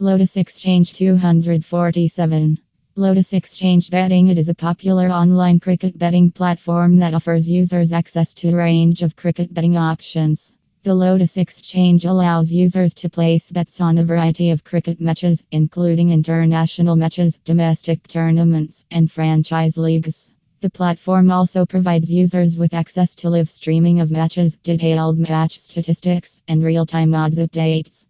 Lotus Exchange 247. Lotus Exchange Betting Id is a popular online cricket betting platform that offers users access to a range of cricket betting options. The Lotus Exchange allows users to place bets on a variety of cricket matches, including international matches, domestic tournaments, and franchise leagues. The platform also provides users with access to live streaming of matches, detailed match statistics, and real time odds updates.